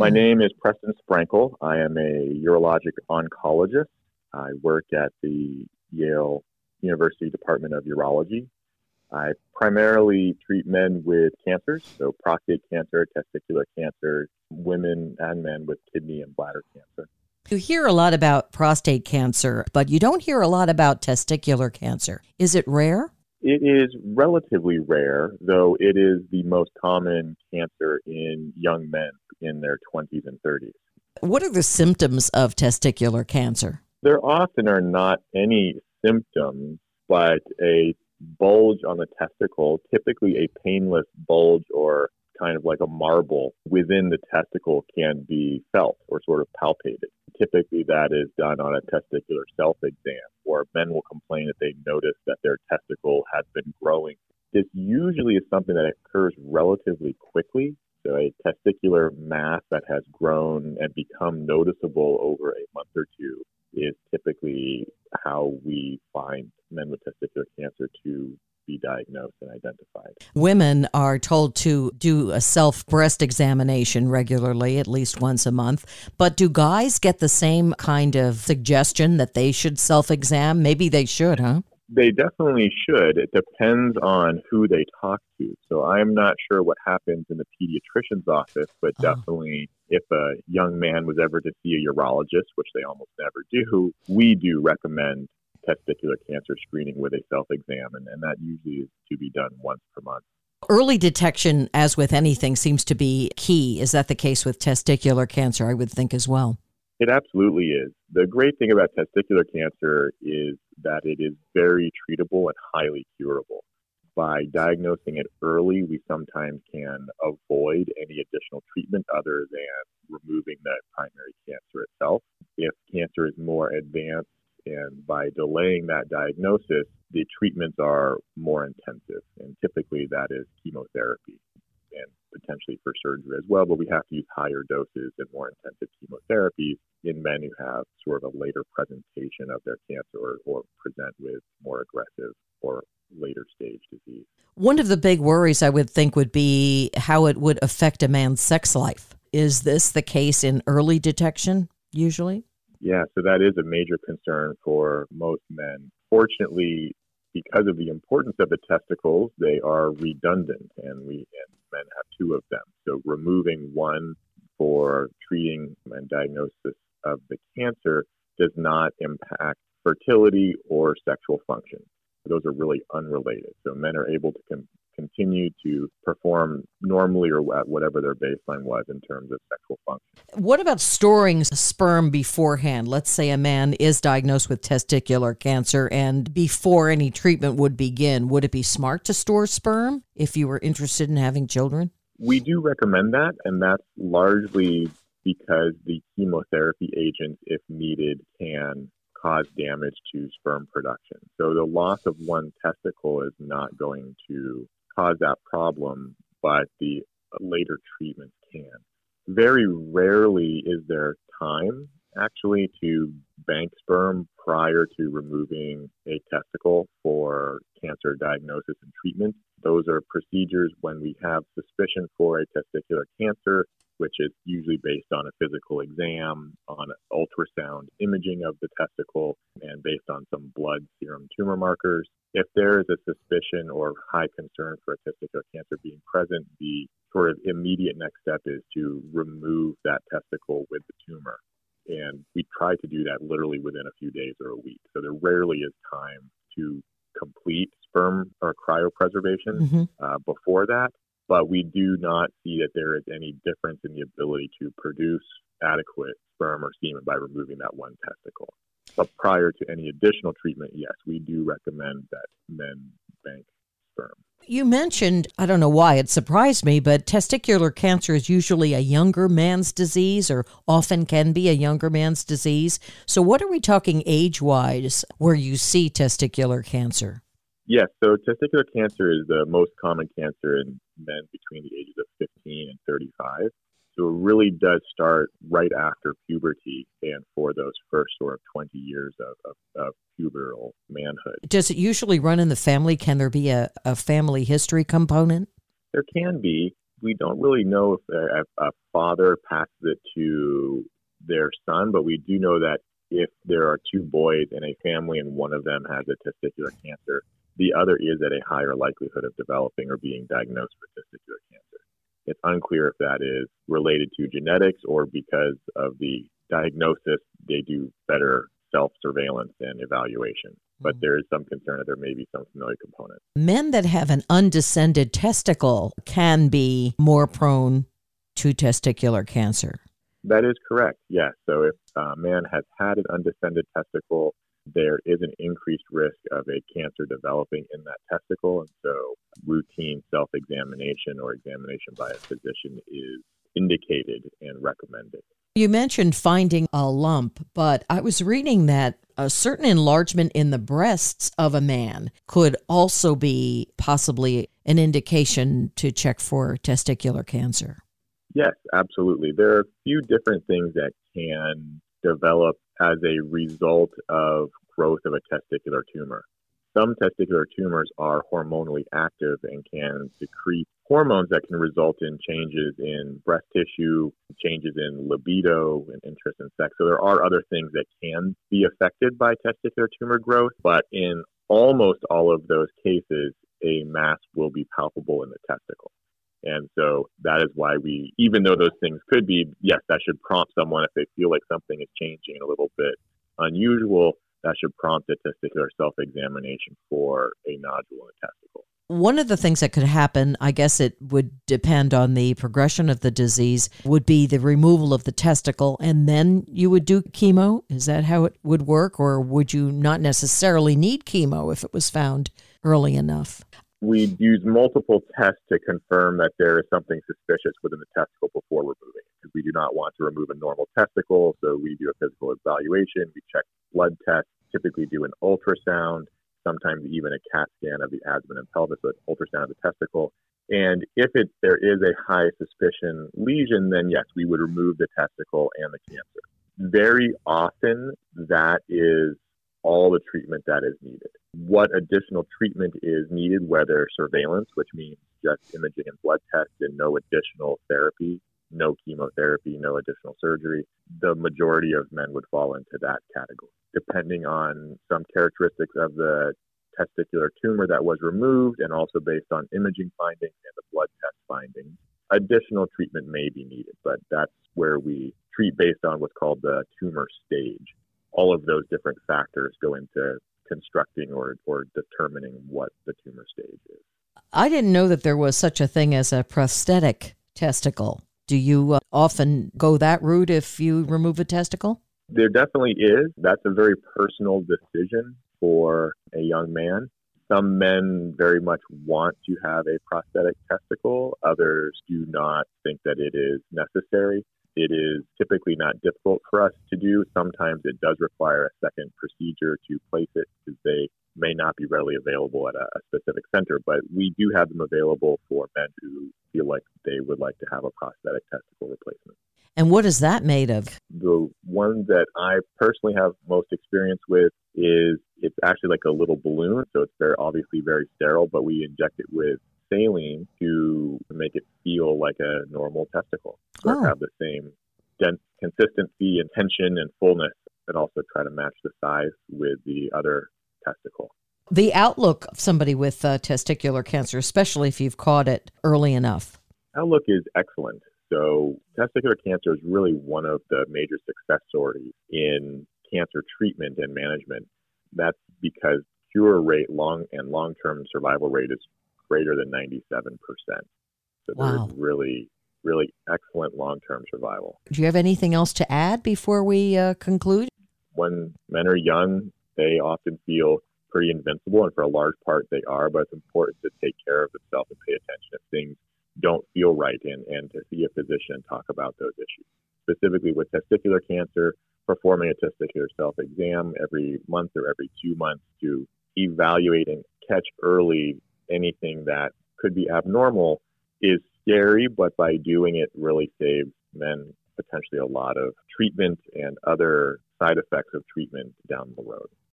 My mm-hmm. name is Preston Sprenkle. I am a urologic oncologist. I work at the Yale University Department of Urology. I primarily treat men with cancers, so prostate cancer, testicular cancer, women and men with kidney and bladder cancer. You hear a lot about prostate cancer, but you don't hear a lot about testicular cancer. Is it rare? It is relatively rare, though it is the most common cancer in young men in their 20s and 30s. What are the symptoms of testicular cancer? There often are not any symptoms, but a bulge on the testicle, typically a painless bulge or kind of like a marble within the testicle can be felt or sort of palpated. Typically, that is done on a testicular self exam, or men will complain that they notice that their testicle has been growing. This usually is something that occurs relatively quickly. So, a testicular mass that has grown and become noticeable over a month or two is typically how we find men with testicular cancer to be diagnosed and identified. Women are told to do a self breast examination regularly, at least once a month. But do guys get the same kind of suggestion that they should self exam? Maybe they should, huh? They definitely should. It depends on who they talk to. So I'm not sure what happens in the pediatrician's office, but oh. definitely if a young man was ever to see a urologist, which they almost never do, we do recommend testicular cancer screening with a self exam, and, and that usually is to be done once per month. Early detection, as with anything, seems to be key. Is that the case with testicular cancer? I would think as well. It absolutely is. The great thing about testicular cancer is that it is very treatable and highly curable. By diagnosing it early, we sometimes can avoid any additional treatment other than removing the primary cancer itself. If cancer is more advanced, and by delaying that diagnosis, the treatments are more intensive. And typically that is chemotherapy potentially for surgery as well. But we have to use higher doses and more intensive chemotherapies in men who have sort of a later presentation of their cancer or, or present with more aggressive or later stage disease. One of the big worries I would think would be how it would affect a man's sex life. Is this the case in early detection usually? Yeah, so that is a major concern for most men. Fortunately, because of the importance of the testicles, they are redundant, and we and men have two of them. So removing one for treating and diagnosis of the cancer does not impact fertility or sexual function. Those are really unrelated. So men are able to continue to perform normally or at whatever their baseline was in terms of sexual function. What about storing sperm beforehand? Let's say a man is diagnosed with testicular cancer and before any treatment would begin, would it be smart to store sperm if you were interested in having children? We do recommend that, and that's largely because the chemotherapy agents, if needed, can cause damage to sperm production. So the loss of one testicle is not going to cause that problem, but the later treatments can. Very rarely is there time actually to bank sperm prior to removing a testicle for cancer diagnosis and treatment. Those are procedures when we have suspicion for a testicular cancer which is usually based on a physical exam, on ultrasound imaging of the testicle, and based on some blood serum tumor markers. If there is a suspicion or high concern for a testicular cancer being present, the sort of immediate next step is to remove that testicle with the tumor. And we try to do that literally within a few days or a week. So there rarely is time to complete sperm or cryopreservation mm-hmm. uh, before that but we do not see that there is any difference in the ability to produce adequate sperm or semen by removing that one testicle. But prior to any additional treatment, yes, we do recommend that men bank You mentioned, I don't know why it surprised me, but testicular cancer is usually a younger man's disease or often can be a younger man's disease. So, what are we talking age wise where you see testicular cancer? Yes, so testicular cancer is the most common cancer in men between the ages of 15 and 35. So it really does start right after puberty and for those first sort of 20 years of, of, of pubertal manhood. Does it usually run in the family? Can there be a, a family history component? There can be. We don't really know if a, a father passes it to their son, but we do know that if there are two boys in a family and one of them has a testicular cancer, the other is at a higher likelihood of developing or being diagnosed with testicular cancer. It's unclear if that is related to genetics or because of the diagnosis, they do better self surveillance and evaluation. But mm-hmm. there is some concern that there may be some familial component. Men that have an undescended testicle can be more prone to testicular cancer. That is correct, yes. So if a man has had an undescended testicle, there is an increased risk of a cancer developing in that testicle. And so routine self examination or examination by a physician is indicated and recommended. You mentioned finding a lump, but I was reading that a certain enlargement in the breasts of a man could also be possibly an indication to check for testicular cancer. Yes, absolutely. There are a few different things that can develop as a result of growth of a testicular tumor. Some testicular tumors are hormonally active and can secrete hormones that can result in changes in breast tissue, changes in libido and interest in sex. So there are other things that can be affected by testicular tumor growth, but in almost all of those cases, a mass will be palpable in the testicle. And so that is why we, even though those things could be, yes, that should prompt someone if they feel like something is changing a little bit unusual, that should prompt a testicular self examination for a nodule in the testicle. One of the things that could happen, I guess it would depend on the progression of the disease, would be the removal of the testicle, and then you would do chemo. Is that how it would work? Or would you not necessarily need chemo if it was found early enough? We use multiple tests to confirm that there is something suspicious within the testicle before removing it because we do not want to remove a normal testicle. So we do a physical evaluation, we check blood tests, typically do an ultrasound, sometimes even a CAT scan of the abdomen and pelvis, so ultrasound of the testicle. And if it, there is a high suspicion lesion, then yes, we would remove the testicle and the cancer. Very often, that is all the treatment that is needed. What additional treatment is needed, whether surveillance, which means just imaging and blood tests and no additional therapy, no chemotherapy, no additional surgery, the majority of men would fall into that category. Depending on some characteristics of the testicular tumor that was removed and also based on imaging findings and the blood test findings, additional treatment may be needed, but that's where we treat based on what's called the tumor stage all of those different factors go into constructing or, or determining what the tumor stage is. I didn't know that there was such a thing as a prosthetic testicle. Do you uh, often go that route if you remove a testicle? There definitely is. That's a very personal decision for a young man. Some men very much want to have a prosthetic testicle. Others do not think that it is necessary. It is typically not difficult for us to do. Sometimes it does require a second procedure to place it because they may not be readily available at a, a, specific center, but we do have them available for men who feel like they would like to have a prosthetic testicle replacement. And what is that made of? The one that I personally have most experience with is it's actually like a little balloon, so it's very obviously very sterile, but we inject it with saline to make it feel like a normal testicle. So oh. have the same consistency and tension and fullness, and also try to match the size with the other testicle. The outlook of somebody with uh, testicular cancer, especially if you've caught it early enough. Outlook is excellent. So, testicular cancer is really one of the major success stories in cancer treatment and management. That's because cure rate, long and long term survival rate is greater than 97%. So wow. there's really, really excellent long term survival. Do you have anything else to add before we uh, conclude? When men are young, they often feel pretty invincible, and for a large part, they are, but it's important to take care of themselves and pay attention if things don't feel right and, and to see a physician and talk about those issues. Specifically with testicular cancer, performing a testicular self exam every month or every two months to evaluate and catch early anything that could be abnormal is scary, but by doing it really saves men potentially a lot of treatment and other side effects of treatment down the road.